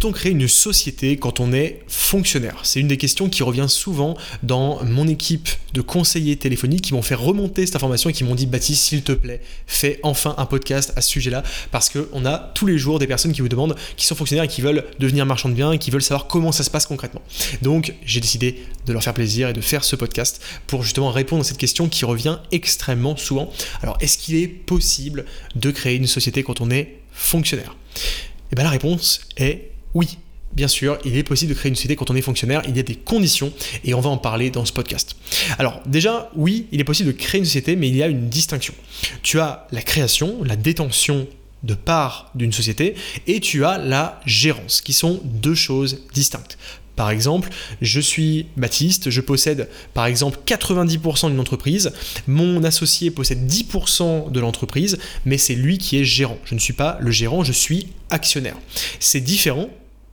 Peut-on créer une société quand on est fonctionnaire? C'est une des questions qui revient souvent dans mon équipe de conseillers téléphoniques qui m'ont fait remonter cette information et qui m'ont dit Baptiste, s'il te plaît, fais enfin un podcast à ce sujet-là parce qu'on a tous les jours des personnes qui vous demandent, qui sont fonctionnaires et qui veulent devenir marchands de biens et qui veulent savoir comment ça se passe concrètement. Donc j'ai décidé de leur faire plaisir et de faire ce podcast pour justement répondre à cette question qui revient extrêmement souvent. Alors est-ce qu'il est possible de créer une société quand on est fonctionnaire? Et eh bien la réponse est oui, Bien sûr, il est possible de créer une société quand on est fonctionnaire, il y a des conditions et on va en parler dans ce podcast. Alors déjà, oui, il est possible de créer une société, mais il y a une distinction. Tu as la création, la détention de part d'une société et tu as la gérance, qui sont deux choses distinctes. Par exemple, je suis Baptiste, je possède par exemple 90% d'une entreprise, mon associé possède 10% de l'entreprise, mais c'est lui qui est gérant. Je ne suis pas le gérant, je suis actionnaire. C'est différent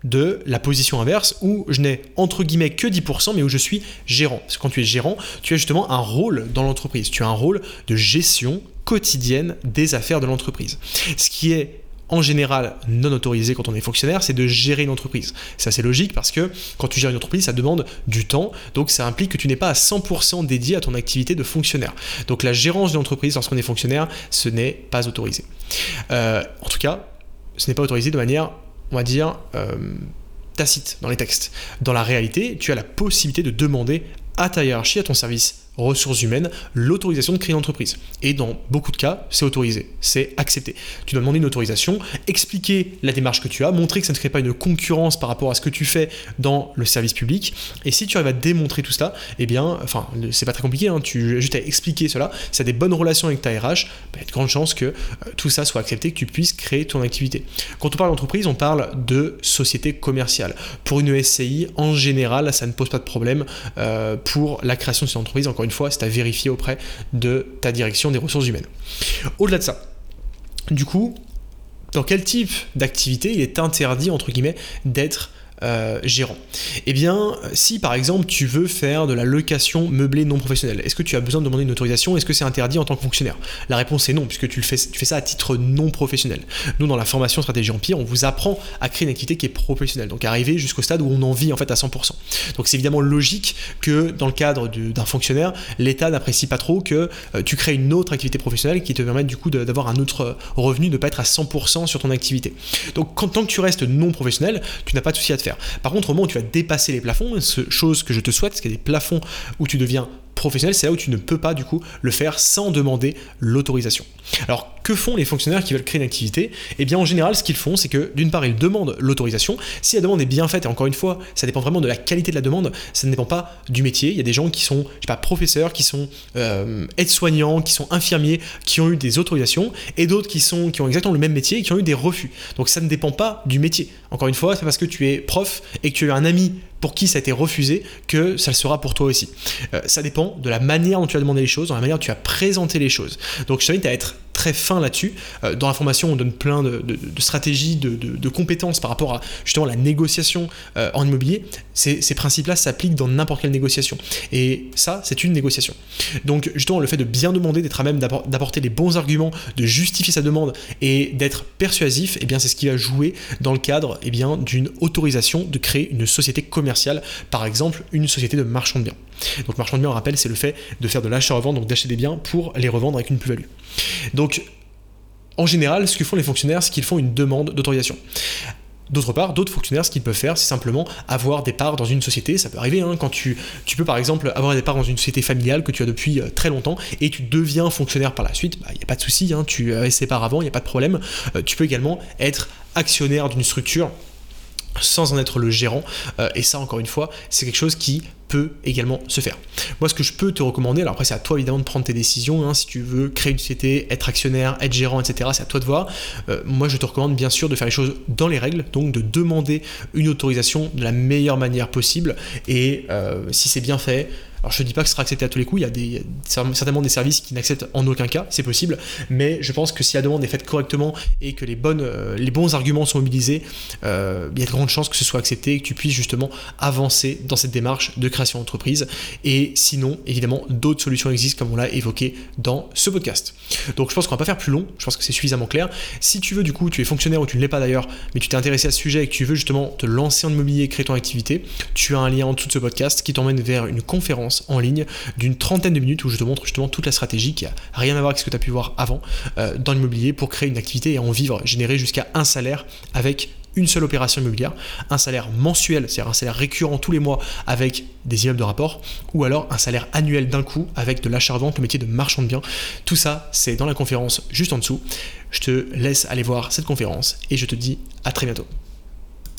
de la position inverse où je n'ai entre guillemets que 10% mais où je suis gérant. Parce que quand tu es gérant, tu as justement un rôle dans l'entreprise. Tu as un rôle de gestion quotidienne des affaires de l'entreprise. Ce qui est en général non autorisé quand on est fonctionnaire, c'est de gérer une entreprise. C'est assez logique parce que quand tu gères une entreprise, ça demande du temps, donc ça implique que tu n'es pas à 100% dédié à ton activité de fonctionnaire. Donc la gérance d'une entreprise lorsqu'on est fonctionnaire, ce n'est pas autorisé. Euh, en tout cas, ce n'est pas autorisé de manière on va dire, euh, tacite dans les textes. Dans la réalité, tu as la possibilité de demander à ta hiérarchie, à ton service ressources humaines l'autorisation de créer une entreprise. Et dans beaucoup de cas, c'est autorisé, c'est accepté. Tu dois demander une autorisation, expliquer la démarche que tu as, montrer que ça ne crée pas une concurrence par rapport à ce que tu fais dans le service public. Et si tu arrives à démontrer tout cela, eh bien, enfin, c'est pas très compliqué, hein, tu juste à expliquer cela. Si tu as des bonnes relations avec ta RH, il y a de grandes chances que euh, tout ça soit accepté, que tu puisses créer ton activité. Quand on parle d'entreprise, on parle de société commerciale. Pour une SCI, en général, ça ne pose pas de problème euh, pour la création de cette entreprise. Encore fois, c'est à vérifier auprès de ta direction des ressources humaines. Au-delà de ça, du coup, dans quel type d'activité il est interdit, entre guillemets, d'être euh, gérant Eh bien, si par exemple tu veux faire de la location meublée non professionnelle, est-ce que tu as besoin de demander une autorisation Est-ce que c'est interdit en tant que fonctionnaire? La réponse est non, puisque tu, le fais, tu fais ça à titre non professionnel. Nous, dans la formation Stratégie Empire, on vous apprend à créer une activité qui est professionnelle, donc arriver jusqu'au stade où on en vit en fait à 100%. Donc c'est évidemment logique que dans le cadre d'un fonctionnaire, l'État n'apprécie pas trop que euh, tu crées une autre activité professionnelle qui te permette du coup d'avoir un autre revenu, de ne pas être à 100% sur ton activité. Donc tant que tu restes non professionnel, tu n'as pas de souci à te faire. Par contre, au moment où tu vas dépasser les plafonds, chose que je te souhaite, parce qu'il y a des plafonds où tu deviens professionnel, c'est là où tu ne peux pas du coup le faire sans demander l'autorisation. Que font les fonctionnaires qui veulent créer une activité? Eh bien en général ce qu'ils font c'est que d'une part ils demandent l'autorisation, si la demande est bien faite et encore une fois ça dépend vraiment de la qualité de la demande, ça ne dépend pas du métier, il y a des gens qui sont je sais pas professeurs, qui sont euh, aides-soignants, qui sont infirmiers, qui ont eu des autorisations et d'autres qui sont qui ont exactement le même métier et qui ont eu des refus. Donc ça ne dépend pas du métier. Encore une fois, c'est parce que tu es prof et que tu as un ami pour qui ça a été refusé que ça le sera pour toi aussi. Euh, ça dépend de la manière dont tu as demandé les choses, dans la manière dont tu as présenté les choses. Donc je t'invite à être très fin là-dessus. Euh, dans l'information, on donne plein de, stratégies, de, compétences par rapport à justement la négociation euh, en immobilier. Ces, principes-là s'appliquent dans n'importe quelle négociation. Et ça, c'est une négociation. Donc justement, le fait de bien demander, d'être à même d'apporter les bons arguments, de justifier sa demande et d'être persuasif, eh bien c'est ce qui va jouer dans le cadre eh d'une autorisation de créer une société commerciale, par exemple une société de marchand de biens. Donc marchand de biens, on rappelle, c'est le fait de faire de l'achat-revente, donc d'acheter des biens pour les revendre avec une plus-value. Donc, en général, ce que font les fonctionnaires, c'est qu'ils font une demande d'autorisation. D'autre part, d'autres fonctionnaires, ce qu'ils peuvent faire, c'est simplement avoir des parts dans une société. Ça peut arriver hein, quand tu, peux par exemple avoir des parts dans une société familiale que tu as depuis euh, très longtemps et tu deviens fonctionnaire par la suite. Il bah, n'y a pas de souci, hein, tu avais ces parts avant, il n'y a pas de problème. Euh, tu peux également être actionnaire d'une structure sans en être le gérant. Euh, et ça, encore une fois, c'est quelque chose qui peut également se faire. Moi, ce que je peux te recommander, alors après, c'est à toi évidemment de prendre tes décisions. Hein, si tu veux créer une société, être actionnaire, être gérant, etc., c'est à toi de voir. Euh, moi, je te recommande bien sûr de faire les choses dans les règles, donc de demander une autorisation de la meilleure manière possible. Et euh, si c'est bien fait, Alors je te dis pas que ce sera accepté à tous les coups, il y a, certainement des services qui n'acceptent en aucun cas, c'est possible, mais je pense que si la demande est faite correctement et que les, euh, bons arguments sont mobilisés, euh, il y a de grandes chances que ce soit accepté et que tu puisses justement avancer dans cette démarche de création d'entreprise. Et sinon, évidemment, d'autres solutions existent comme on l'a évoqué dans ce podcast. Donc je pense qu'on va pas faire plus long, je pense que c'est suffisamment clair. Si tu veux du coup, tu es fonctionnaire ou tu ne l'es pas d'ailleurs, mais tu t'es intéressé à ce sujet et que tu veux justement te lancer en immobilier, créer ton activité, tu as un lien en dessous de ce podcast qui t'emmène vers une conférence en ligne d'une trentaine de minutes où je te montre justement toute la stratégie qui a rien à voir avec ce que tu as pu voir avant euh, dans l'immobilier pour créer une activité et en vivre, générer jusqu'à un salaire avec une seule opération immobilière, un salaire mensuel, c'est-à-dire un salaire récurrent tous les mois avec des immeubles de rapport, ou alors un salaire annuel d'un coup avec de l'achat-revente, le métier de marchand de biens. Tout ça, c'est dans la conférence juste en dessous. Je te laisse aller voir cette conférence et je te dis à très bientôt.